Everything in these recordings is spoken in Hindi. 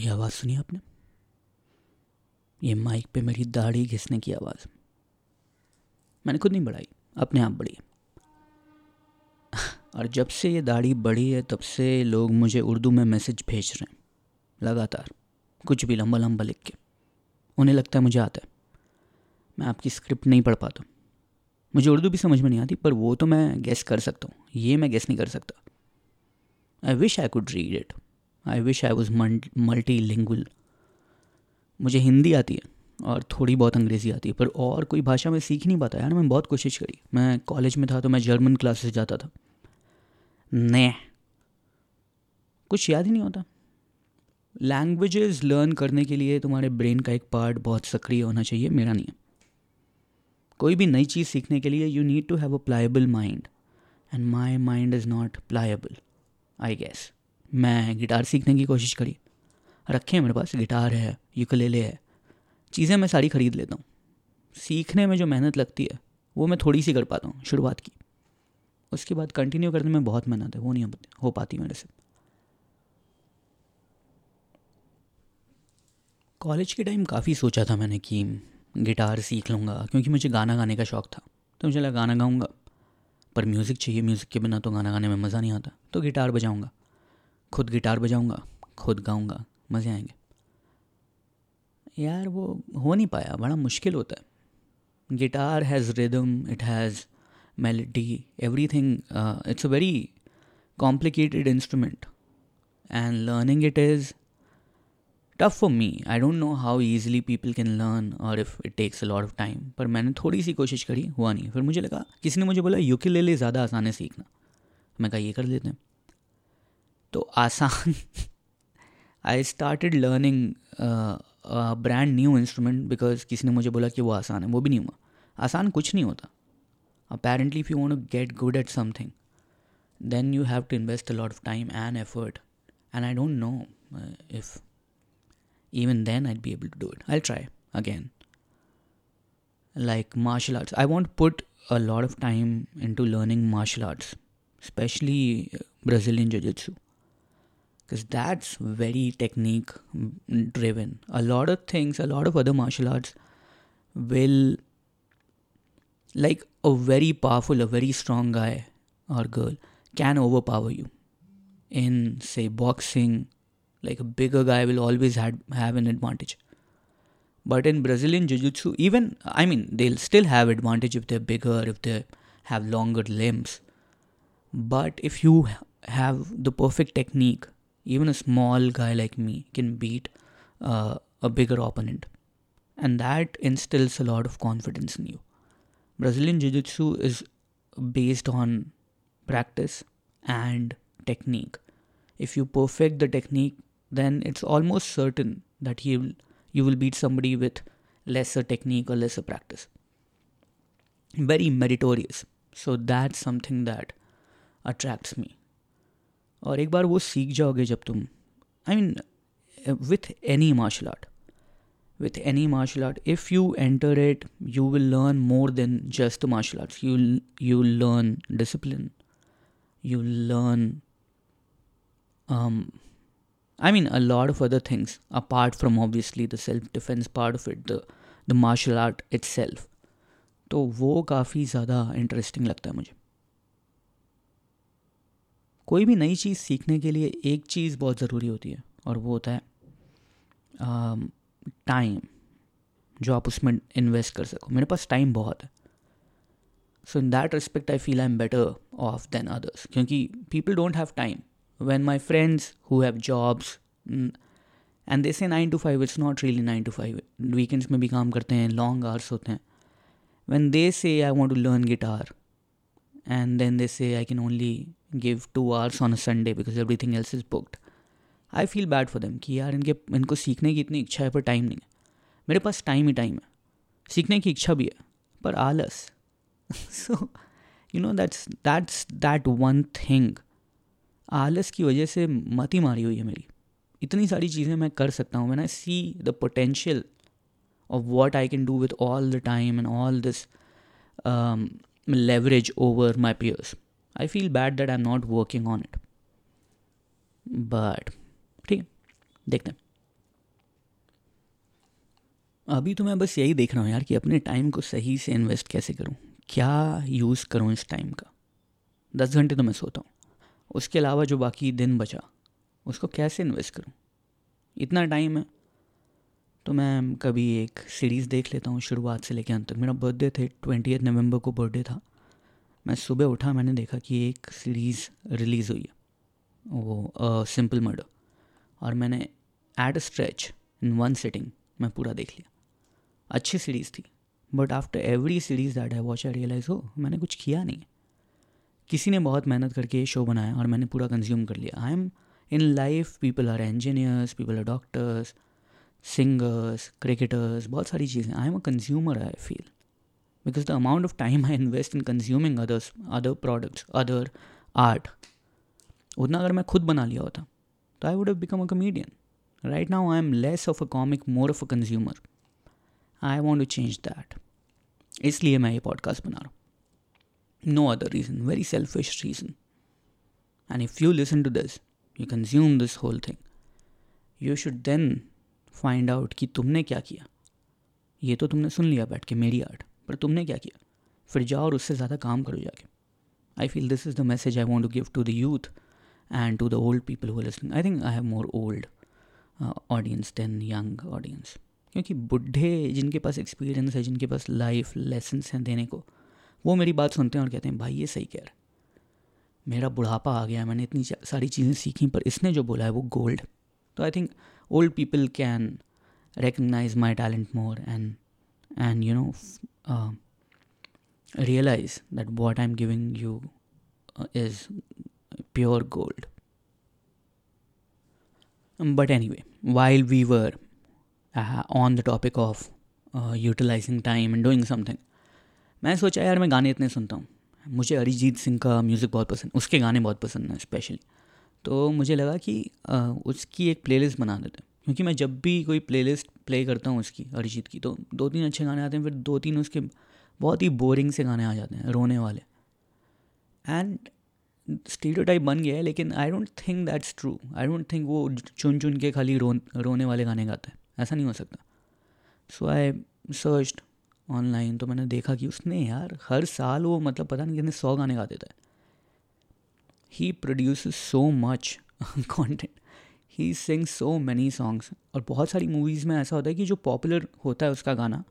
ये आवाज़ सुनी आपने? ये माइक पे मेरी दाढ़ी घिसने की आवाज़। मैंने खुद नहीं बढ़ाई, अपने आप बढ़ी और जब से ये दाढ़ी बढ़ी है, तब से लोग मुझे उर्दू में मैसेज भेज रहे हैं, लगातार, कुछ भी लंबा लंबा लिख के। उन्हें लगता है मुझे आता है। मैं आपकी स्क्रिप्ट नहीं पढ़ पाता। मुझे उर्दू भी समझ में नहीं आती, पर वो तो मैं गेस कर सकता हूँ। ये मैं गेस नहीं कर सकता। I wish I could read it I wish I was multilingual मुझे हिंदी आती है और थोड़ी बहुत अंग्रेज़ी आती है, पर और कोई भाषा में सीख नहीं पाता। यार मैं बहुत कोशिश करी। मैं कॉलेज में था तो मैं जर्मन क्लासेस जाता था। ने कुछ याद ही नहीं होता। लैंग्वेजेस लर्न करने के लिए तुम्हारे ब्रेन का एक पार्ट बहुत सक्रिय होना चाहिए, मेरा नहीं है। कोई भी नई चीज़ सीखने के लिए you need to have a pliable mind and my mind is not pliable I guess मैं गिटार सीखने की कोशिश करी। रखे मेरे पास गिटार है यूकलेले है। चीज़ें मैं सारी ख़रीद लेता हूँ। सीखने में जो मेहनत लगती है, वो मैं थोड़ी सी कर पाता हूँ, शुरुआत की। उसके बाद कंटिन्यू करने में बहुत मेहनत है, वो नहीं हो पाती मेरे से। कॉलेज के टाइम काफ़ी सोचा था मैंने कि गिटार सीख लूँगा, क्योंकि मुझे गाना गाने का शौक़ था। तो मुझे लगा, गाना गाऊँगा। पर म्यूज़िक चाहिए म्यूज़िक के बिना तो गाना गाने में मज़ा नहीं आता तो गिटार बजाऊँगा। खुद गिटार बजाऊँगा, खुद गाऊँगा, मज़े आएँगे। यार वो हो नहीं पाया, बड़ा मुश्किल होता है। Guitar has rhythm it has melody everything it's a very complicated instrument and learning it is tough for me I don't know how easily people can learn और if it takes a lot of time पर मैंने थोड़ी सी कोशिश करी, हुआ नहीं। फिर मुझे लगा, किसी ने मुझे बोला यू के ले ज़्यादा आसान है सीखना। मैं कहा, ये कर लेते हैं। तो आसान I started learning brand new instrument because किसी ने मुझे बोला कि वो आसान है वो भी नहीं हुआ आसान कुछ नहीं होता apparently if you want to get good at something then you have to invest a lot of time and effort and i don't know uh, if even then i'd be able to do it i'll try again like martial arts i want to put a lot of time into learning martial arts especially brazilian jiu-jitsu because that's very technique driven a lot of things a lot of other martial arts will like a very powerful, a very strong guy or girl can overpower you. In, say, boxing, like a bigger guy will always had, have an advantage. But in Brazilian Jiu Jitsu, even, I mean, they'll still have advantage if they're bigger, if they have longer limbs. But if you have the perfect technique, even a small guy like me can beat uh, a bigger opponent. And that instills a lot of confidence in you. Brazilian Jiu Jitsu is based on practice and technique. If you perfect the technique, then it's almost certain that you you will beat somebody with lesser technique or lesser practice. Very meritorious. So that's something that attracts me. और एक बार वो सीख जाओगे जब तुम I mean with any martial art with any martial art if you enter it you will learn more than just martial art you you learn discipline you learn I mean a lot of other things apart from obviously the self defence part of it the martial art it's self तो वो काफ़ी ज़्यादा इंटरेस्टिंग लगता है मुझे। कोई भी नई चीज़ सीखने के लिए एक चीज़ बहुत ज़रूरी होती है और वो होता है टाइम जो आप उसमें इन्वेस्ट कर सको। मेरे पास टाइम बहुत है। So in that respect I feel I am better off than others क्योंकि people don't have time when my friends who have jobs and they say nine to five it's not really nine to five weekends में भी काम करते हैं लॉन्ग आवर्स होते हैं। When they say I want to learn guitar and then they say I can only two hours on a Sunday because everything else is booked I feel bad for them कि यार इनके, इनको सीखने की इतनी इच्छा है पर टाइम नहीं है। मेरे पास टाइम ही टाइम है। सीखने की इच्छा भी है, पर आलस। So you know that's that's that one thing आलस की वजह से मती मारी हुई है मेरी। इतनी सारी चीज़ें मैं कर सकता हूँ। Man I see the potential of what I can do with all the time and all this leverage over my my I feel bad that I'm not working on it. But, ठीक है, देखते हैं। अभी तो मैं बस यही देख रहा हूँ यार कि अपने टाइम को सही से इन्वेस्ट कैसे करूँ। क्या यूज़ करूँ इस टाइम का? दस घंटे तो मैं सोता हूँ। उसके अलावा जो बाकी दिन बचा, उसको कैसे इन्वेस्ट करूँ? इतना टाइम है। तो मैं कभी एक सीरीज़ देख लेता हूँ शुरुआत से लेकर अंत तक। मेरा बर्थडे थे ट्वेंटी नवंबर को बर्थडे था। मैं सुबह उठा, मैंने देखा कि एक सीरीज़ रिलीज़ हुई है, वो सिंपल मर्डर और मैंने at a stretch in one sitting मैं पूरा देख लिया। अच्छी सीरीज़ थी but after every series that I watch I realise हो मैंने कुछ किया नहीं किसी ने बहुत मेहनत करके ये शो बनाया और मैंने पूरा कंज्यूम कर लिया। I am in life people are engineers people are doctors singers cricketers बहुत सारी चीज़ें। I am a consumer I feel because the amount of time I invest in consuming others other products other art उतना अगर मैं खुद बना लिया होता तो I would have become a comedian right now I am less of a comic more of a consumer I want to change that इसलिए मैं ये पॉडकास्ट बना रहा हूँ. No other reason very selfish reason and if you listen to this you consume this whole thing you should then find out कि तुमने क्या किया? ये तो तुमने सुन लिया बैठ के मेरी आर्ट पर तुमने क्या किया? फिर जाओ और उससे ज़्यादा काम करो जाके। I feel this is the message I want to give to the youth and to the old people who listening I think I have more old audience than young audience क्योंकि बुढ़े जिनके पास एक्सपीरियंस है, जिनके पास लाइफ लेसन्स हैं देने को, वो मेरी बात सुनते हैं और कहते हैं, भाई, ये सही कह रहा है। मेरा बुढ़ापा आ गया, मैंने इतनी सारी चीज़ें सीखी, पर इसने जो बोला है वो गोल्ड तो I think old people can recognize my talent more and and you f- uh, realize that what i'm giving you uh, is pure gold um, but anyway while we were uh, on the topic of uh, utilizing time and doing something मैं सोचा यार मैं गाने इतने सुनता हूँ मुझे अरिजीत सिंह का म्यूज़िक बहुत पसंद उसके गाने बहुत पसंद हैं स्पेशली तो मुझे लगा कि उसकी एक प्लेलिस्ट बना देते क्योंकि मैं जब भी कोई प्लेलिस्ट प्ले करता हूँ उसकी, अरिजीत की तो दो तीन अच्छे गाने आते हैं, फिर दो तीन उसके बहुत ही बोरिंग से गाने आ जाते हैं, रोने वाले। एंड स्टीरियो टाइप बन गया है, लेकिन I don't think that's true I don't think वो चुन चुन के खाली रो रोने वाले गाने गाते हैं। ऐसा नहीं हो सकता। सो आई सर्च ऑनलाइन तो मैंने देखा कि उसने यार हर साल वो मतलब पता नहीं कितने सौ गाने गा देता है। He produce so much content he sing so many songs और बहुत सारी मूवीज़ में ऐसा होता है कि जो पॉपुलर होता है उसका गाना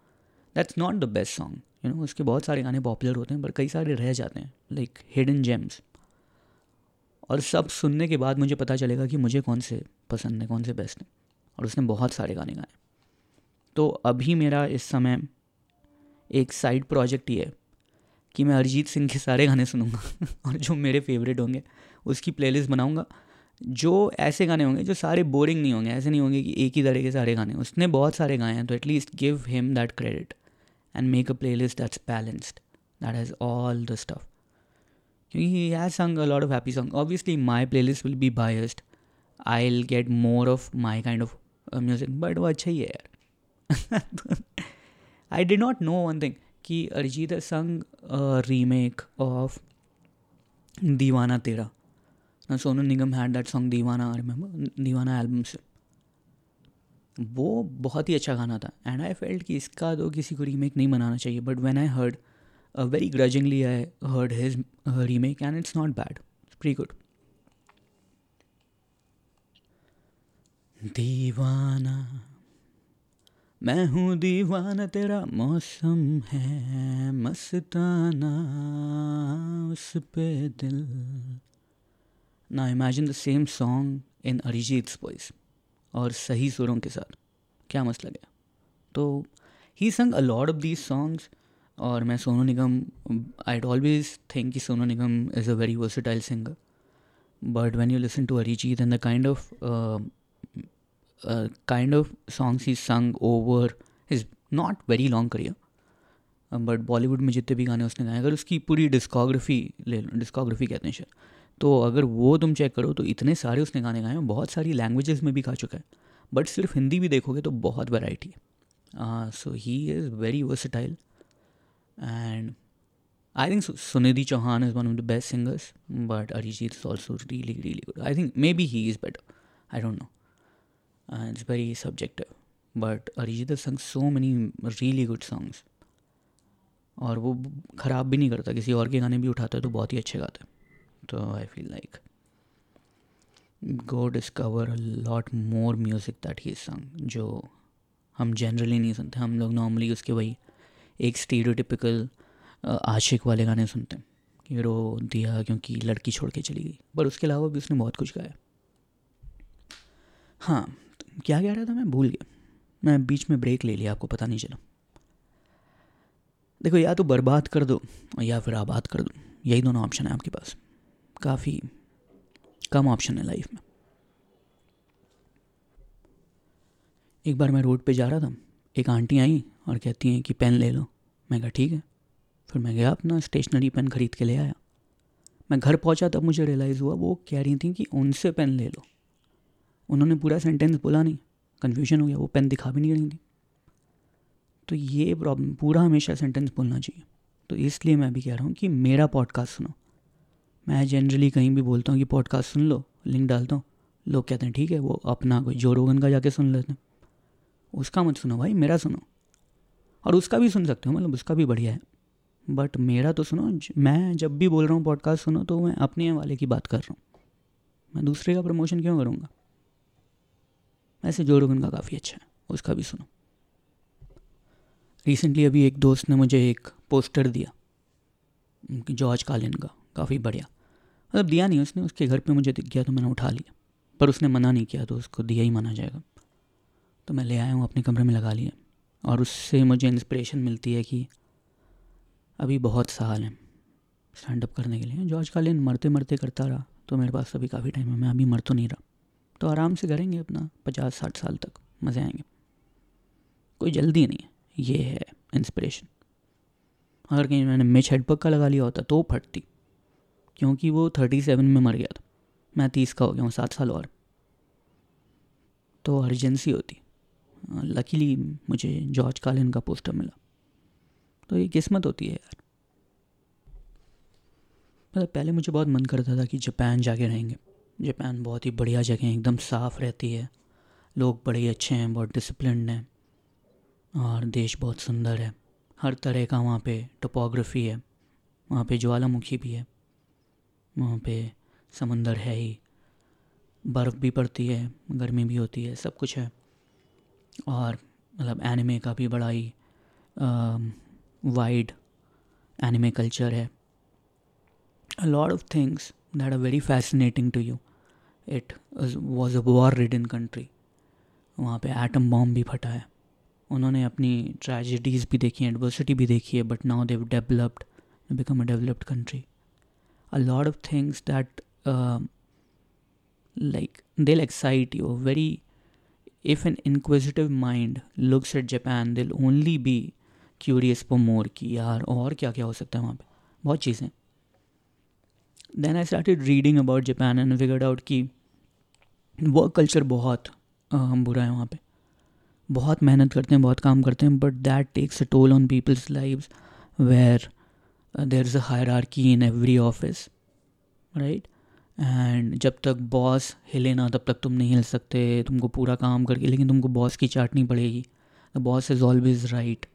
that's not the best song you know उसके बहुत सारे गाने पॉपुलर होते हैं, पर कई सारे रह जाते हैं लाइक हिडन जेम्स और सब सुनने के बाद मुझे पता चलेगा कि मुझे कौन से पसंद है, कौन से बेस्ट हैं। और उसने बहुत सारे गाने गाए। तो अभी मेरा इस समय एक साइड प्रोजेक्ट ये है कि मैं अरिजीत सिंह के सारे गाने सुनूँगा और जो मेरे फेवरेट होंगे, उसकी प्लेलिस्ट बनाऊँगा। जो ऐसे गाने होंगे, जो सारे बोरिंग नहीं होंगे, ऐसे नहीं होंगे कि एक ही तरह के सारे गाने उसने बहुत सारे गाए हैं तो at least give him that credit and make a playlist that's balanced that has all the stuff क्योंकि he has sung a lot of happy song obviously my playlist will be biased I will get more of my kind of music but वो अच्छा ही है यार। I did not know one thing कि Arijit sang remake of Deewana Tera Sonu Nigam had that song Deewana remember Deewana album से। वो बहुत ही अच्छा गाना था। एंड आई फेल्ट कि इसका तो किसी को रीमेक नहीं बनाना चाहिए। But when I heard very grudgingly I heard his remake and it's not bad pretty good Deewana मैं हूँ दीवाना तेरा मौसम है मस्ताना, उस पे दिल ना imagine the same song in Arijit voice और सही सुरों के साथ। क्या मसला गया तो he sang a lot of these songs और मैं Sonu Nigam I always think कि Sonu Nigam is a very versatile singer but when you listen to Arijit and the kind of kind of songs he sang over is not very long career but Bollywood में जितने भी गाने उसने गाए, अगर उसकी पूरी डिस्कोग्राफी ले लो डिस्कोग्राफी कहते हैं शायद तो अगर वो तुम चेक करो तो इतने सारे उसने गाने गाए हैं, बहुत सारी लैंग्वेजेस में भी गा चुका है। बट सिर्फ़ हिंदी भी देखोगे तो बहुत वैरायटी है। So he is very versatile and I think Sunidhi Chauhan is one of the best singers but Arijit is also really really good I think maybe he is better I don't know it's very subjective but Arijit sang so many really good songs और वो ख़राब भी नहीं करता। किसी और के गाने भी उठाता है तो बहुत ही अच्छे गाते हैं। तो I feel like go discover lot more music that he sang जो हम जनरली नहीं सुनते, हम लोग नॉर्मली उसके वही एक स्टीरियोटिपिकल आशिक वाले गाने सुनते हैं कि रो दिया क्योंकि लड़की छोड़ के चली गई। पर उसके अलावा भी उसने बहुत कुछ गाया। हाँ क्या कह रहा था मैं? भूल गया। मैं बीच में ब्रेक ले लिया, आपको पता नहीं चला। देखो, या तो बर्बाद कर दो या फिर आबाद कर दो। यही दोनों ऑप्शन है आपके पास। काफ़ी कम ऑप्शन है लाइफ में। एक बार मैं रोड पे जा रहा था, एक आंटी आई और कहती हैं कि, पेन ले लो। मैं कहा, ठीक है। फिर मैं गया अपना स्टेशनरी पेन ख़रीद के ले आया। मैं घर पहुँचा, तब मुझे रियलाइज़ हुआ, वो कह रही थी कि, उनसे पेन ले लो। उन्होंने पूरा सेंटेंस बोला नहीं। कन्फ्यूज़न हो गया, वो पेन दिखा भी नहीं रही थी। तो ये प्रॉब्लम पूरा हमेशा सेंटेंस बोलना चाहिए। तो इसलिए मैं भी कह रहा हूँ कि मेरा पॉडकास्ट सुनो। मैं जनरली कहीं भी बोलता हूँ कि पॉडकास्ट सुन लो लिंक डालता हूँ। लोग कहते हैं, ठीक है, वो अपना कोई जो रोगन का जाके सुन लेते हैं। उसका मत सुनो भाई, मेरा सुनो। और उसका भी सुन सकते हो मतलब उसका भी बढ़िया है। बट मेरा तो सुनो मैं जब भी बोल रहा हूँ पॉडकास्ट सुनो तो मैं अपने वाले की बात कर रहा हूँ। मैं दूसरे का प्रमोशन क्यों करूँगा? वैसे जो रोगन का काफ़ी अच्छा है, उसका भी सुनो। रिसेंटली अभी एक दोस्त ने मुझे एक पोस्टर दिया जॉर्ज कालिन का, काफ़ी बढ़िया। मतलब दिया नहीं उसने, उसके घर पे मुझे दिख गया तो मैंने उठा लिया। पर उसने मना नहीं किया तो उसको दिया ही माना जाएगा। तो मैं ले आया हूँ, अपने कमरे में लगा लिया। और उससे मुझे इंस्पिरेशन मिलती है कि अभी बहुत साल हैं स्टैंड अप करने के लिए। जॉर्ज कालिन मरते मरते करता रहा तो मेरे पास अभी काफ़ी टाइम है। मैं अभी मर तो नहीं रहा। तो आराम से करेंगे अपना पचास साठ साल तक, मज़े आएँगे। कोई जल्दी नहीं है। ये है इंस्पिरेशन अगर कहीं मैंने मिच हेडपक का लगा लिया होता तो फटती। क्योंकि वो थर्टी सेवन में मर गया था। मैं तीस का हो गया हूँ, सात साल और। तो अर्जेंसी होती। लकीली मुझे जॉर्ज कालिन का पोस्टर मिला। तो ये किस्मत होती है यार। मतलब पहले मुझे बहुत मन करता था कि जापान जाके रहेंगे। जापान बहुत ही बढ़िया जगह है, एकदम साफ़ रहती है। लोग बड़े ही अच्छे हैं, बहुत डिसिप्लिन हैं। और देश बहुत सुंदर है। हर तरह का वहाँ पे टोपोग्राफी है। वहाँ पे ज्वालामुखी भी है। वहाँ पे समंदर है ही। बर्फ़ भी पड़ती है, गर्मी भी होती है, सब कुछ है। और मतलब एनिमे का भी बड़ा ही वाइड एनिमे कल्चर है। A lot of things that are very fascinating to you it was a war ridden country वहाँ पे एटम बॉम्ब भी फटा है। उन्होंने अपनी ट्रेजिडीज़ भी देखी हैं एडवर्सिटी भी देखी है but now they've developed become a developed country a lot of things that like they'll excite you very if an inquisitive mind looks at japan they'll only be curious for more कि यार और क्या क्या हो सकता है वहाँ पे बहुत चीज़ें then I started reading about Japan and figured out कि वर्क कल्चर बहुत बुरा है वहाँ पे बहुत मेहनत करते हैं बहुत काम करते हैं but that takes a toll on people's live where there is a hierarchy in every office right and जब तक बॉस हिले ना, तब तक तुम नहीं हिल सकते, तुमको पूरा काम करके, लेकिन तुमको बॉस की चाटनी पड़ेगी। The boss is always right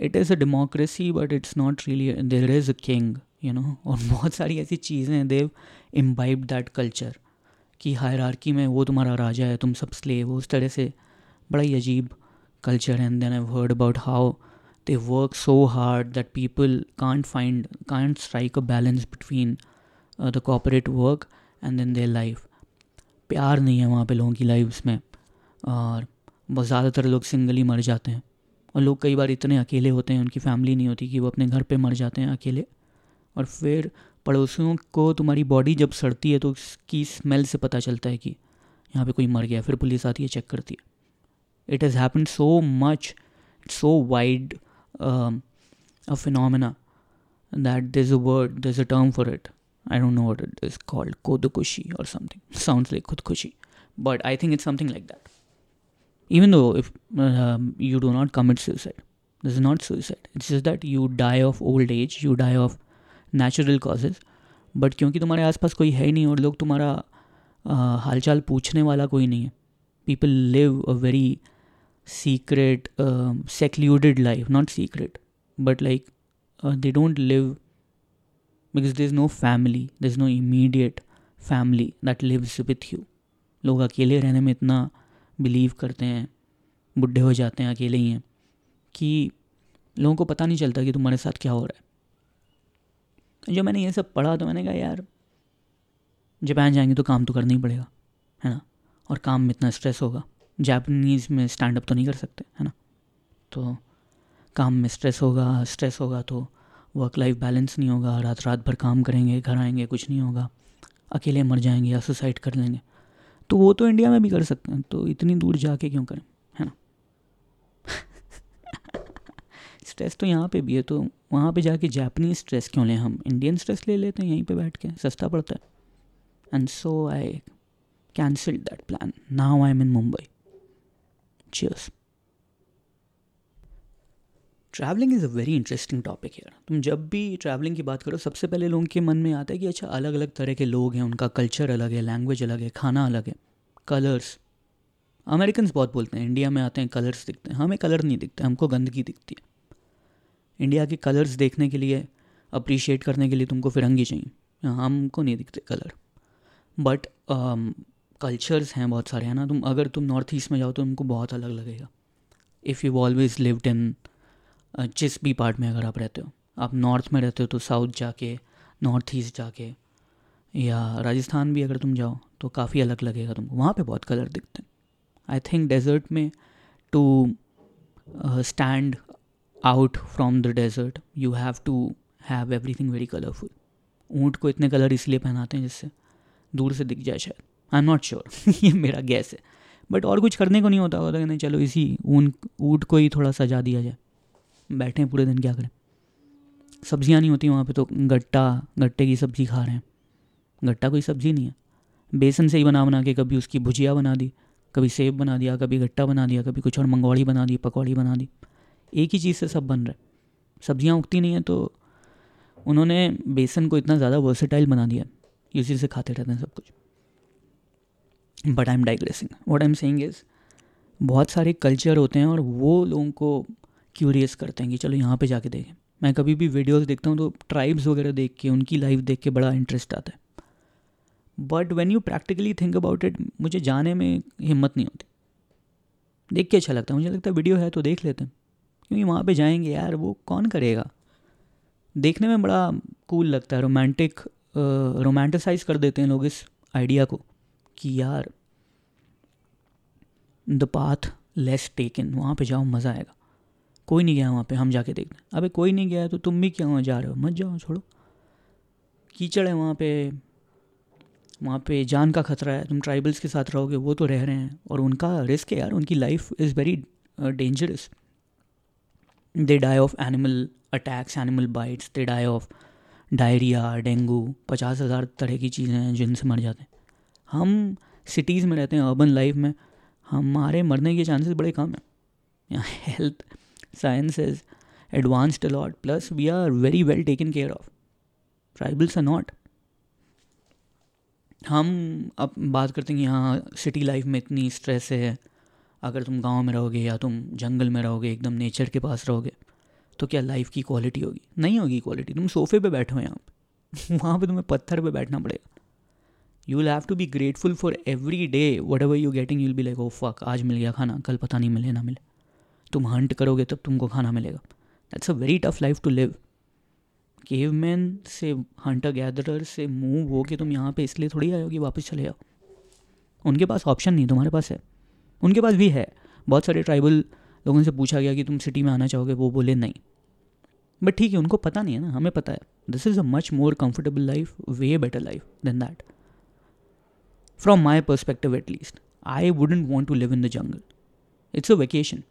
it is a democracy but it's not really there is a king you know और बहुत सारी ऐसी चीज़ें हैं देव इम्बाइब दैट कल्चर कि हायरार्की में वो तुम्हारा राजा है, तुम सब स्लेव हो। उस तरह से बड़ा ही अजीब कल्चर है। And then I heard about how they work so hard that people can't find can't strike a balance between the corporate work and then their life प्यार नहीं है वहाँ पे लोगों की लाइफ्स में। और बहुत ज़्यादातर लोग सिंगल ही मर जाते हैं। और लोग कई बार इतने अकेले होते हैं, उनकी फैमिली नहीं होती कि वो अपने घर पे मर जाते हैं अकेले। और फिर पड़ोसियों को तुम्हारी बॉडी जब सड़ती है तो उसकी स्मेल से पता चलता है कि यहाँ पे कोई मर गया, फिर पुलिस आती है चेक करती है। It has happen so much so wide a phenomena that this a word this a term for it I don't know what it is called कोदकुशी और समथिंग साउंड्स लाइक खुदकुशी but I think it's something like that even though if uh, you do not commit suicide this is not suicide it's just that you die of old age you die of natural causes but क्योंकि तुम्हारे आसपास कोई है नहीं और लोग तुम्हारा हालचाल पूछने वाला कोई नहीं है people live a very secret, um, secluded life. Not secret, but like uh, they don't live because there's no family, there's no immediate family that lives with you. लोग अकेले रहने में इतना बिलीव करते हैं बुढ़े हो जाते हैं अकेले ही हैं कि लोगों को पता नहीं चलता कि तुम्हारे साथ क्या हो रहा है जब मैंने ये सब पढ़ा तो मैंने कहा यार जापान जाएँगे तो काम तो करना ही पड़ेगा है ना और काम में इतना स्ट्रेस होगा जापानीज़ में स्टैंड अप तो नहीं कर सकते, है ना? तो काम में स्ट्रेस होगा स्ट्रेस होगा तो वर्क लाइफ बैलेंस नहीं होगा रात रात भर काम करेंगे, घर आएँगे, कुछ नहीं होगा, अकेले मर जाएँगे या सुसाइड कर लेंगे। तो वो तो इंडिया में भी कर सकते हैं तो इतनी दूर जाके क्यों करें, है ना? स्ट्रेस तो यहाँ पे भी है तो वहाँ पे जाके जापनीज स्ट्रेस क्यों लें हम? इंडियन स्ट्रेस ले लेते हैं, यहीं पे बैठ के, सस्ता पड़ता है। And so I cancelled that plan now I am in Mumbai cheers travelling is a very interesting topic है तुम जब भी ट्रैवलिंग की बात करो, सबसे पहले लोगों के मन में आता है कि अच्छा अलग अलग तरह के लोग हैं, उनका कल्चर अलग है लैंग्वेज अलग है, खाना अलग है। कलर्स अमेरिकन बहुत बोलते हैं इंडिया में आते हैं कलर्स दिखते हैं। हमें कलर नहीं दिखते, हमको गंदगी दिखती है। इंडिया के कलर्स देखने के लिए अप्रिशिएट करने के लिए तुमको फिरंगी चाहिए। हमको नहीं दिखते कलर बट कल्चर्स हैं बहुत सारे, हैं ना? तुम, अगर तुम नॉर्थ ईस्ट में जाओ तो तुमको बहुत अलग लगेगा। If you always lived in जिस भी पार्ट में अगर आप रहते हो, आप नॉर्थ में रहते हो तो साउथ जाके नॉर्थ ईस्ट जाके, या राजस्थान भी अगर तुम जाओ तो काफ़ी अलग लगेगा तुमको। वहाँ पे बहुत कलर दिखते हैं। आई थिंक डेजर्ट में to stand out from the desert you have to have everything very colourful ऊँट को इतने कलर इसलिए पहनाते हैं जिससे दूर से दिख जाए शायद। आई एम नॉट श्योर ये मेरा गैस है। बट और कुछ करने को नहीं होता होता कि नहीं चलो इसी ऊन, ऊँट को ही थोड़ा सजा दिया जाए। बैठे हैं पूरे दिन, क्या करें? सब्ज़ियाँ नहीं होती वहाँ पे तो गट्टा, गट्टे की सब्ज़ी खा रहे हैं। गट्टा कोई सब्ज़ी नहीं है। बेसन से ही बना बना के कभी उसकी भुजिया बना दी, कभी सेब बना दिया, कभी गट्टा बना दिया, कभी कुछ और मंगवाड़ी बना दी, पकौड़ी बना दी। एक ही चीज़ से सब बन रहा है। सब्ज़ियाँ उगती नहीं हैं तो उन्होंने बेसन को इतना ज़्यादा वर्सेटाइल बना दिया। उसी से खाते रहते हैं सब कुछ। But I am digressing what I am saying is बहुत सारे कल्चर होते हैं और वो लोगों को क्यूरियस करते हैं कि चलो यहाँ पे जाके देखें। मैं कभी भी वीडियोस देखता हूँ तो ट्राइब्स वगैरह देख के, उनकी लाइफ देख के बड़ा इंटरेस्ट आता है। But when you practically think about it मुझे जाने में हिम्मत नहीं होती। देख के अच्छा लगता है। मुझे लगता है वीडियो है तो देख लेते हैं। क्योंकि वहाँ पे जाएँगे यार, वो कौन करेगा? देखने में बड़ा कूल लगता है। रोमांटिक रोमांटिसाइज कर देते हैं लोग इस आइडिया को। कि यार द पाथ लेस टेकन वहाँ पे जाओ, मज़ा आएगा। कोई नहीं गया वहाँ पे, हम जाके देखते हैं। अबे कोई नहीं गया तो तुम भी क्या वहाँ जा रहे हो? मत जाओ, छोड़ो। कीचड़ है वहाँ पे। वहाँ पे जान का खतरा है। तुम ट्राइबल्स के साथ रहोगे, वो तो रह रहे हैं। और उनका रिस्क है यार, उनकी life is very dangerous they die of animal attacks animal bites they die of diarrhoea dengue पचास हज़ार तरह की चीज़ें हैं जिनसे मर जाते हैं। हम सिटीज़ में रहते हैं अर्बन लाइफ में, हमारे मरने के चांसेस बड़े कम हैं। यहाँ health is advanced a lot, plus we are very well taken care tribals are not हम अब बात करते हैं कि हाँ सिटी लाइफ में इतनी स्ट्रेस है। अगर तुम गाँव में रहोगे या तुम जंगल में रहोगे, एकदम नेचर के पास रहोगे तो क्या लाइफ की क्वालिटी होगी? नहीं होगी क्वालिटी तुम सोफे पे बैठे हो यहाँ पे। वहाँ पे तुम्हें पत्थर पे बैठना पड़ेगा। You will have to be grateful for every day whatever you getting you'll be like oh fuck आज मिल गया खाना, कल पता नहीं मिले, ना मिले. तुम हंट करोगे, तब तुमको खाना मिलेगा। That's a very tough life to live cave man से हंटर गैदरर से मूव हो के तुम यहाँ पे इसलिए थोड़ी आए हो कि वापस चले जाओ उनके पास ऑप्शन नहीं, तुम्हारे पास है। उनके पास भी है। बहुत सारे ट्राइबल लोगों से पूछा गया कि तुम सिटी में आना चाहोगे, वो बोले, नहीं. बट ठीक है, उनको पता नहीं है ना, हमें पता है। This is a much more comfortable life way better life than that from my perspective at least I wouldn't want to live in the jungle it's a vacation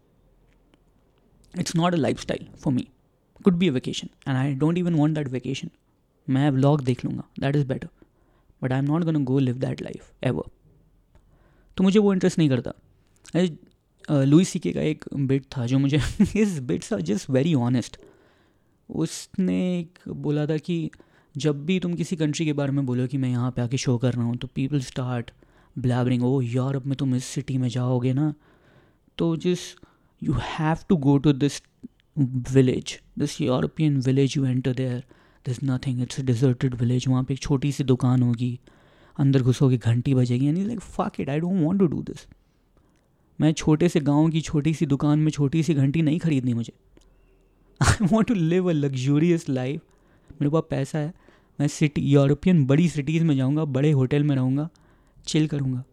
it's not a lifestyle for me. Could be a vacation, and i don't even want that vacation. मैं व्लॉग देख लूँगा that is better but I am not gonna go live that life ever तो मुझे वो इंटरेस्ट नहीं करता। लुई सी के का एक बिट था जो मुझे इस bits are just very honest उसने एक बोला था कि जब भी तुम किसी कंट्री के बारे में बोलो कि मैं यहाँ पे आके शो कर रहा हूँ तो people start blabbering oh Europe में तुम इस सिटी में जाओगे ना? तो जिस you have to go to this village this European village you enter there this nothing it's deserted village वहाँ पे एक छोटी सी दुकान होगी, अंदर घुसोगे, घंटी बजेगी, यानी like fuck it I don't want to do this मैं छोटे से गाँव की छोटी सी दुकान में छोटी सी घंटी नहीं खरीदनी मुझे। I want to live a luxurious life मेरे पास पैसा है। मैं सिटी, यूरोपियन बड़ी सिटीज़ में जाऊँगा, बड़े होटल में रहूँगा चिल करूँगा।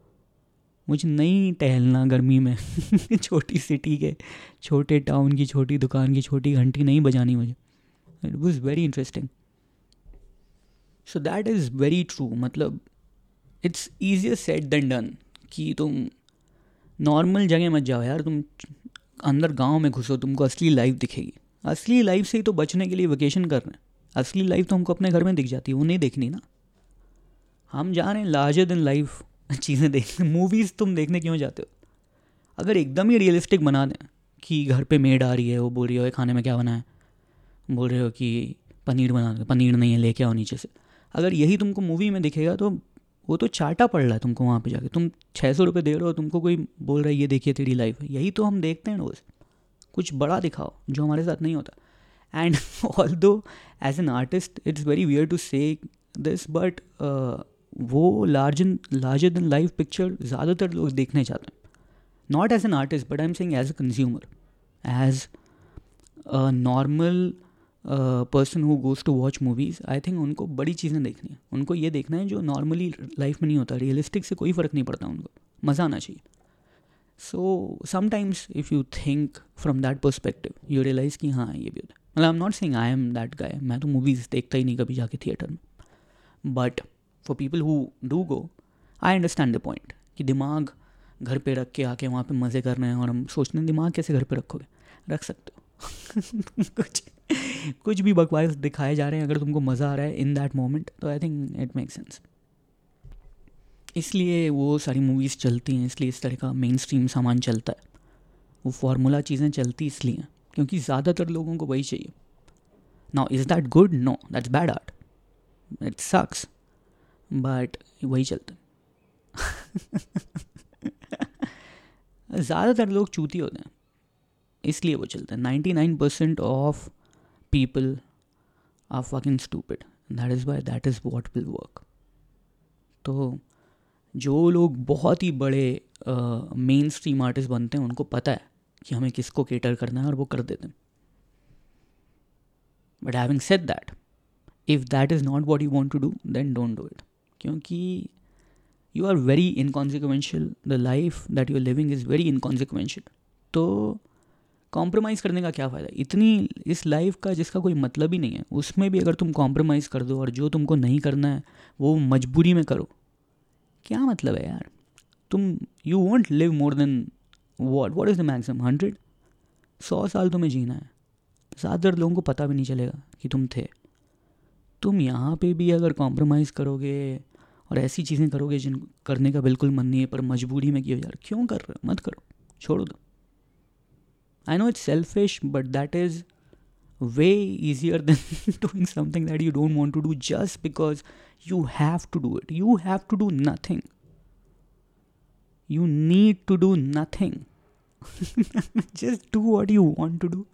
मुझे नहीं टहलना गर्मी में, छोटी सिटी के, छोटे टाउन की, छोटी दुकान की, छोटी घंटी नहीं बजानी मुझे। It was very interesting so that is very true मतलब it's easier said than done कि तुम नॉर्मल जगह मत जाओ यार, तुम अंदर गाँव में घुसो, तुमको असली लाइफ दिखेगी। असली लाइफ से ही तो बचने के लिए वेकेशन कर रहे हैं। असली लाइफ तो हमको अपने घर में दिख जाती है, वो नहीं देखनी ना। हम जा रहे हैं लार्जर दिन लाइफ चीज़ें देखने। मूवीज़ तुम देखने क्यों जाते हो? अगर एकदम ही रियलिस्टिक बना दें कि घर पे मेड आ रही है, वो बोल रही हो खाने में क्या बना है? बोल रहे हो कि पनीर बना दो, पनीर नहीं है लेके आओ नीचे से। अगर यही तुमको मूवी में दिखेगा तो वो तो चाटा पड़ रहा है तुमको वहाँ पे जाके। तुम छः सौ रुपये दे रहे हो, तुमको कोई बोल रहा है, ये देखिए तेरी लाइफ है। यही तो हम देखते हैं रोज़। कुछ बड़ा दिखाओ जो हमारे साथ नहीं होता। And although as an artist it's very weird to say this but वो large larger than life picture ज़्यादातर लोग देखने चाहते हैं। Not as an artist but I am saying as a consumer as a normal person who goes to watch movies I think उनको बड़ी चीज़ें देखनी है। उनको ये देखना है जो नॉर्मली लाइफ में नहीं होता। रियलिस्टिक से कोई फ़र्क नहीं पड़ता उनको। मज़ा आना चाहिए। So sometimes if you think from that perspective you realize कि हाँ ये भी होता है। मतलब I am not saying I am that guy मैं तो मूवीज़ देखता ही नहीं कभी जाके थिएटर में. But for people who do go I understand the point कि दिमाग घर पे रख के आके वहाँ पे मज़े कर रहे हैं और हम सोचते हैं, दिमाग कैसे घर पे रखोगे? रख सकते हो। कुछ कुछ भी बकवास दिखाए जा रहे हैं, अगर तुमको मज़ा आ रहा है इन दैट मोमेंट तो I think it make sense इसलिए वो सारी मूवीज़ चलती हैं, इसलिए इस तरह का मेन स्ट्रीम सामान चलता है। वो फार्मूला चीज़ें चलती इसलिए क्योंकि ज़्यादातर लोगों को वही चाहिए। Now is that good no that's bad art it sucks but वही चलता ज़्यादातर लोग चूती होते हैं, इसलिए वो चलते हैं। Ninety nine percent of people are fucking stupid that is why that is what will work तो जो लोग बहुत ही बड़े मेन स्ट्रीम आर्टिस्ट बनते हैं, उनको पता है। कि हमें किसको केटर करना है और वो कर देते हैं। But having said that if that is not what you want to do then don't do it क्योंकि you are very inconsequential the life that you are living is very inconsequential तो कॉम्प्रोमाइज़ करने का क्या फ़ायदा? इतनी इस लाइफ का जिसका कोई मतलब ही नहीं है, उसमें भी अगर तुम कॉम्प्रोमाइज़ कर दो और जो तुमको नहीं करना है, वो मजबूरी में करो। क्या मतलब है यार? तुम you want live more than what what is the maximum hundred सौ साल तुम्हें जीना है। ज़्यादातर लोगों को पता भी नहीं चलेगा कि तुम थे। तुम यहाँ पे भी अगर कॉम्प्रोमाइज़ करोगे और ऐसी चीज़ें करोगे जिन करने का बिल्कुल मन नहीं है, पर मजबूरी में किया यार क्यों कर रहे मत करो। छोड़ दो। I know it's selfish but that is way easier than doing something that you don't want to do just because you have to do it you have to do nothing you need to do nothing just do what you want to do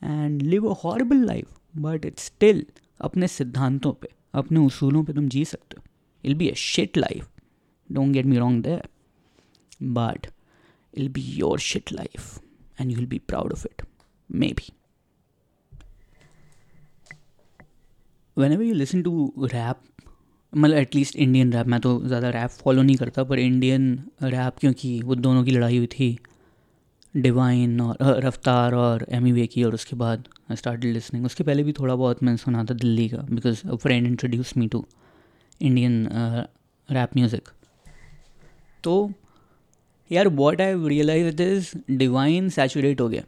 and live a horrible life but it's still अपने सिद्धांतों पे अपने उसूलों पे तुम जी सकते हो it'll be a shit life don't get me wrong there but it'll be your shit life and you'll be proud of it maybe whenever you listen to rap मतलब एटलीस्ट इंडियन रैप मैं तो ज़्यादा रैप फॉलो नहीं करता, पर इंडियन रैप क्योंकि वो दोनों की लड़ाई हुई थी डिवाइन और रफ्तार और एमी वे की और उसके बाद आई स्टार्ट लिसनिंग उसके पहले भी थोड़ा बहुत मैंने सुना था दिल्ली का because a friend introduce me to Indian rap music तो यार what I realize it is Divine saturate हो गया।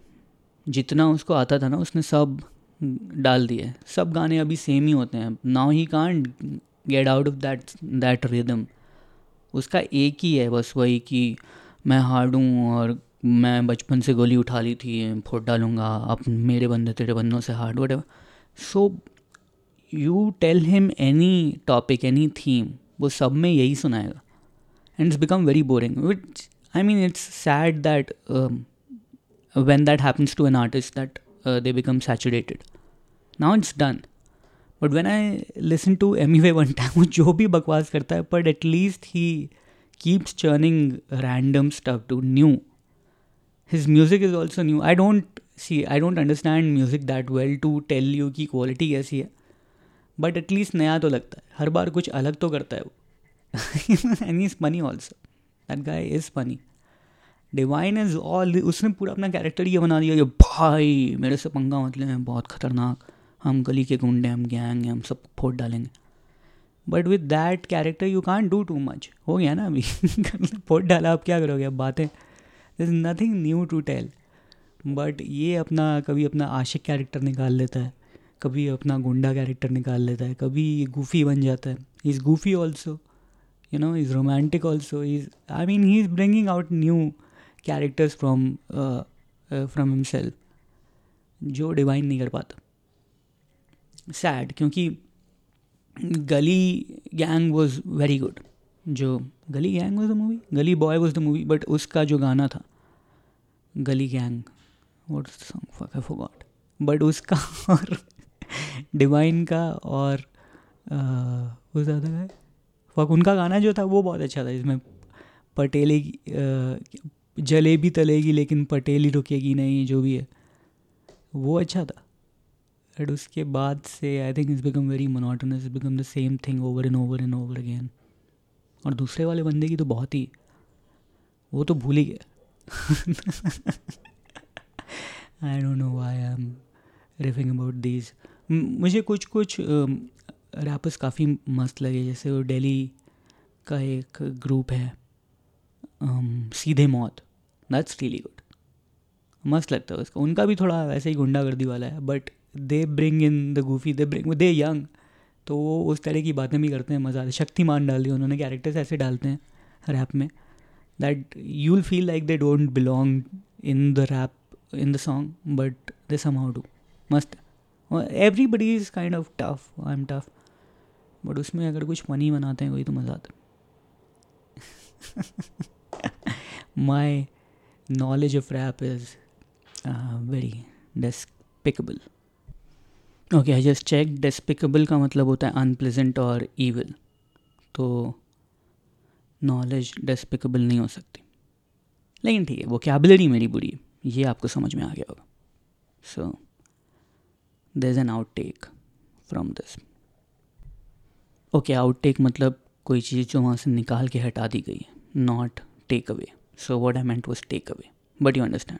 जितना उसको आता था ना, उसने सब डाल दिए। सब गाने अभी सेम ही होते हैं। Now he can't get out of that that rhythm उसका एक ही है, बस वही कि मैं हार्ड हूँ और मैं बचपन से गोली उठा ली थी, फोट डालूँगा अब मेरे बंदे तेरे बंदों से hard what so you tell him any topic any theme वो सब में यही सुनाएगा. And it's become very boring which I mean it's sad that when that happens to an artist that they become saturated now it's done but when I listen to Emiway one time वो जो भी बकवास करता है but at least he keeps churning random stuff to new his music is also new I don't see I don't understand music that well to tell you की क्वालिटी कैसी है. बट एटलीस्ट नया तो लगता है. हर बार कुछ अलग तो करता है वो. And is funny also that guy is funny Divine is all उसने पूरा अपना कैरेक्टर ये बना दिया कि, भाई, मेरे से पंगा मतलब है बहुत ख़तरनाक. हम गली के गुंडे, हम गैंग हैं, हम सब फोड़ डालेंगे। But with that character you can do too much हो गया ना अभी? फोड़ डाला आप क्या करोगे? अब बातें। Is nothing new to tell but ये अपना, कभी अपना आशिक कैरेक्टर निकाल लेता है। कभी अपना गुंडा कैरेक्टर निकाल लेता है। कभी गुफी बन जाता है। Is goofy also you know is romantic also is I mean he is bringing out new characters from from himself जो डिवाइन नहीं कर पाता। सैड क्योंकि Gully Gang was very good जो Gully Gang was the movie Gully Boy was the movie but उसका जो गाना था Gully Gang what song forgot but उसका और डिवाइन का और वो ज़्यादा है फक उनका गाना जो था, वो बहुत अच्छा था इसमें पटेले जलेबी तलेगी, लेकिन पटेली रुकेगी नहीं, जो भी है, वो अच्छा था। बट उसके बाद से I think is become very monotonous is become the same thing over and over and over again और दूसरे वाले बंदे की तो बहुत ही वो तो भूल ही गया I don't know I am riffing about these मुझे कुछ कुछ रैपर्स um, काफ़ी मस्त लगे। जैसे वो डेली का एक ग्रुप है um, सीधे मौत। दैट्स रियली गुड मस्त लगता है उसका। उनका भी थोड़ा वैसे ही गुंडागर्दी वाला है but they bring in the goofy they bring they young तो वो उस तरह की बातें भी करते हैं, मज़ा आता शक्तिमान डाल दिया उन्होंने कैरेक्टर्स ऐसे डालते हैं रैप में that you feel like they don't belong in the rap in the song but they somehow do मस्त। Everybody is kind of tough I am tough but उसमें अगर कुछ फनी बनाते हैं कोई तो मज़ा आता my knowledge of rap is very despicable okay I just check despicable का मतलब होता है अनप्लेजेंट और ईविल तो नॉलेज डेस्पिकेबल नहीं हो सकती. लेकिन ठीक है वो कैबलरी मेरी बुरी है. ये आपको समझ में आ गया होगा. So there is an outtake from this okay outtake मतलब कोई चीज़ जो वहाँ से निकाल के हटा दी गई है. Not take away so what I meant was take away but you understand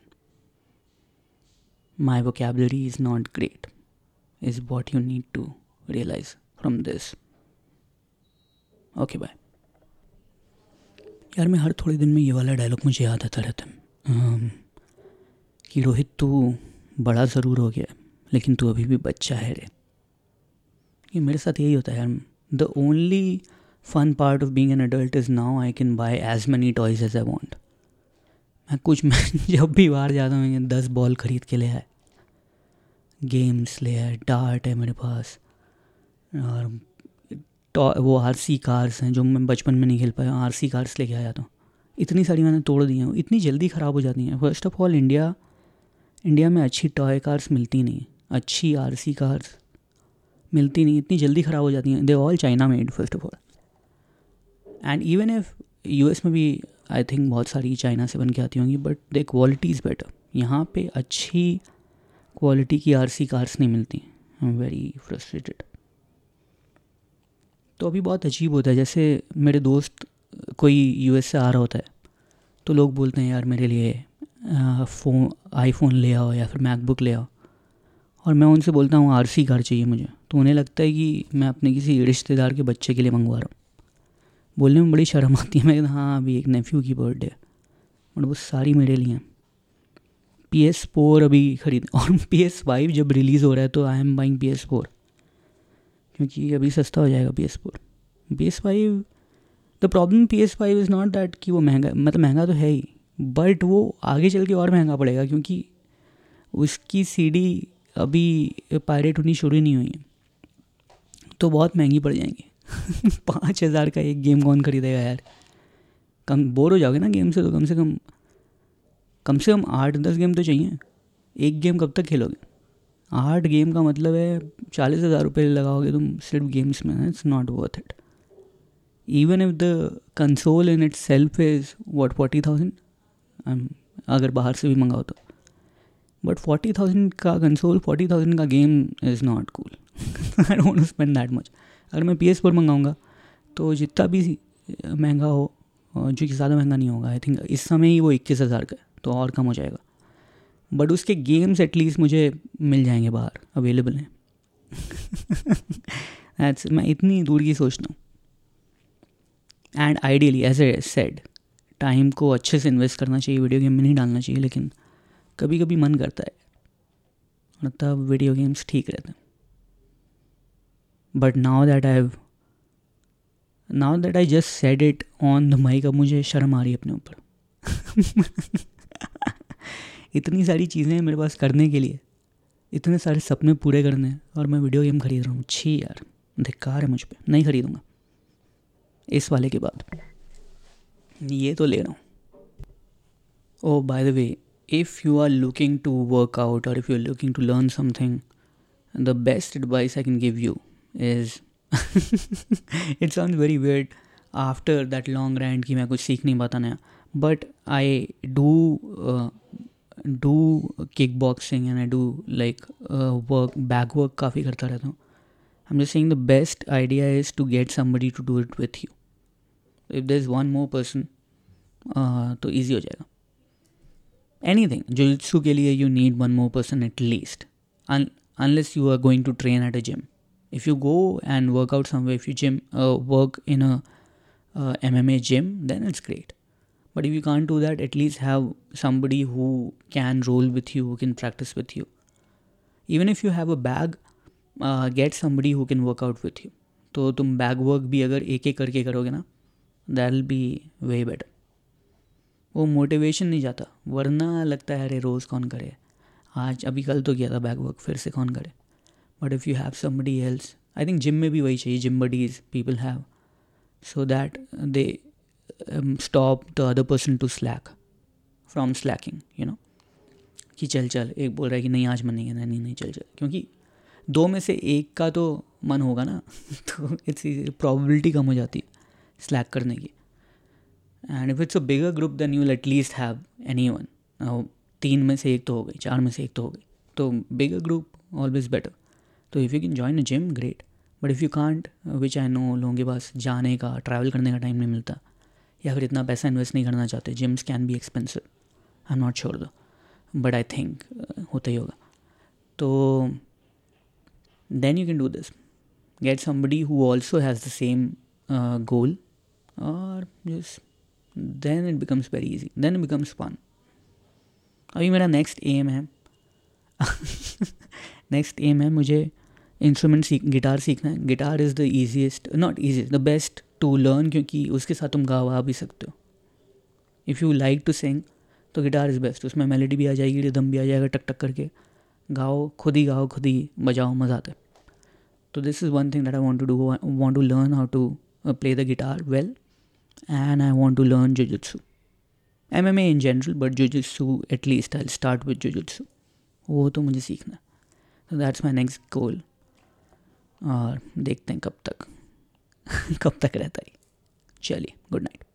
my vocabulary is not great is what you need to realize from this. Okay bye यार मैं हर थोड़े दिन में ये वाला डायलॉग मुझे याद आता रहता है। कि रोहित तू बड़ा ज़रूर हो गया, लेकिन तू अभी भी बच्चा है रे। ये मेरे साथ यही होता है यार। The only fun part of being an adult is now I can buy as many toys as I want मैं कुछ मैं जब भी बाहर जाता हूँ दस बॉल ख़रीद के ले आए गेम्स है डार्ट है मेरे पास। और वो आर सी कार्स हैं जो मैं बचपन में नहीं खेल पाया आर सी कार्स लेके आया था। इतनी सारी मैंने तोड़ दी हैं, इतनी जल्दी ख़राब हो जाती हैं। First of all India India में अच्छी टॉय कार्स मिलती नहीं अच्छी आर सी कार्स मिलती नहीं, इतनी जल्दी ख़राब हो जाती हैं। They all China made first of all and even if you में भी आई थिंक बहुत सारी चाइना से बन के आती होंगी but the quality is better यहाँ पे अच्छी क्वालिटी की आर सी कार्स नहीं मिलती। आई एम वेरी फ्रस्ट्रेटेड तो अभी बहुत अजीब होता है, जैसे मेरे दोस्त, कोई यूएस से आ रहा होता है तो लोग बोलते हैं, यार, मेरे लिए फ़ोन आईफोन ले आओ या फिर मैकबुक ले आओ। और मैं उनसे बोलता हूँ आर सी कार चाहिए मुझे। तो उन्हें लगता है कि मैं अपने किसी रिश्तेदार के बच्चे के लिए मंगवा रहा हूँ। बोलने में बड़ी शर्म आती है। मैं हाँ अभी एक नेफ्यू की बर्थडे और वो सारी मेरे लिए हैं। पी एस फोर अभी खरीद, और पी एस फाइव जब रिलीज़ हो रहा है तो I am buying P S four क्योंकि अभी सस्ता हो जाएगा P S four P S five the problem P S five is not that कि वो महँगा मतलब महँगा तो है ही बट वो आगे चल के और महँगा पड़ेगा क्योंकि उसकी सी डी अभी पायरेट होनी शुरू नहीं हुई है। तो बहुत महँगी पड़ जाएँगी। पाँच हज़ार का एक गेम कौन खरीदेगा यार? कम बोर हो जाओगे ना गेम से तो कम से कम कम से कम आठ दस गेम तो चाहिए। एक गेम कब तक खेलोगे? आठ गेम का मतलब है चालीस हज़ार रुपये लगाओगे तुम सिर्फ़ गेम्स में it's not worth it even if the console in itself is what forty thousand अगर बाहर से भी मंगाओ तो। बट फोर्टी थाउज़ेंड का कंसोल फोर्टी थाउज़ेंड का game is not cool I don't spend that much अगर मैं पी एस फोर मंगाऊँगा तो जितना भी महँगा हो, जो कि ज़्यादा महँगा नहीं होगा आई थिंक इस समय ही वो इक्कीस हज़ार का तो और कम हो जाएगा। बट उसके गेम्स एटलीस्ट मुझे मिल जाएँगे बाहर अवेलेबल हैं। मैं इतनी दूर की सोचता हूँ। And ideally as I said time को अच्छे से इन्वेस्ट करना चाहिए वीडियो गेम में नहीं डालना चाहिए, लेकिन कभी कभी मन करता है। और तब वीडियो गेम्स ठीक रहते हैं। But now that I now that I just said it on the mic अब मुझे शर्म आ रही है अपने ऊपर। इतनी सारी चीज़ें हैं मेरे पास करने के लिए, इतने सारे सपने पूरे करने हैं और मैं वीडियो गेम खरीद रहा हूँ। छी यार, धिक्कार है मुझ पर नहीं खरीदूँगा। इस वाले के बाद। ये तो ले रहा हूँ। ओ by the way if you are looking to work out और if you are looking to learn something the best advice I can give you is it sound very weird after that long rant कि मैं कुछ सीख नहीं पाता नया but I do do kick boxing and I do like work back work काफ़ी करता रहता हूँ। I am just saying the best idea is to get somebody to do it with you if there is one more person तो ईजी हो जाएगा। एनी थिंग जुत्सु के लिए you need one more person at least unless you are going to train at a gym. If you go and work out somewhere if you gym uh, work in a uh, mma gym then it's great. But you can't do that at least have somebody who can roll with you who can practice with you even if you have a bag get somebody who can workout with you तो तुम बैग वर्क भी अगर एक एक करके करोगे ना दैट बी वे बेटर वो मोटिवेशन नहीं जाता, वरना लगता है, अरे, रोज़ कौन करे? आज, अभी कल तो किया था बैक वर्क फिर से कौन करे? But if you have somebody else I think gym में भी वही चाहिए gym buddies people have so that they stop the other person to slack from slacking you know कि चल चल, एक बोल रहा है कि नहीं, आज मन नहीं है नहीं नहीं, चल चल। क्योंकि दो में से एक का तो मन होगा ना तो इट्स प्रॉबिलिटी कम हो जाती है स्लैक करने की। And if it's a bigger group then you at least have any one तीन में से एक तो हो गई, चार में से एक तो हो गई। तो बिगर ग्रुप ऑलवेज बेटर तो if you can join a gym great but if you can't which I know लोगों के पास जाने का ट्रैवल करने का टाइम नहीं मिलता या फिर इतना पैसा इन्वेस्ट नहीं करना चाहते gyms can be expensive I am not sure though but I think होता ही होगा। तो then you can do this get somebody who also has the same goal और then it becomes very easy then it becomes fun अभी मेरा नेक्स्ट एम है। नेक्स्ट एम है मुझे इंस्ट्रूमेंट सीख गिटार सीखना है। Guitar is the easiest not easiest the best to learn क्योंकि उसके साथ तुम गा वा भी सकते हो। If you like to sing तो गिटार इज़ बेस्ट उसमें मेलोडी भी आ जाएगी रिदम भी आ जाएगा टक टक करके। गाओ, खुद ही गाओ, खुद ही बजाओ, मज़ा आता है। तो this is one thing that I want to do want to learn how to play the guitar well and I want to learn jujutsu M M A in general but jujutsu at least I start with jujutsu वो तो मुझे सीखना है। दैट्स माई नेक्स्ट गोल और देखते हैं कब तक कब तक रहता है। चलिए गुड नाइट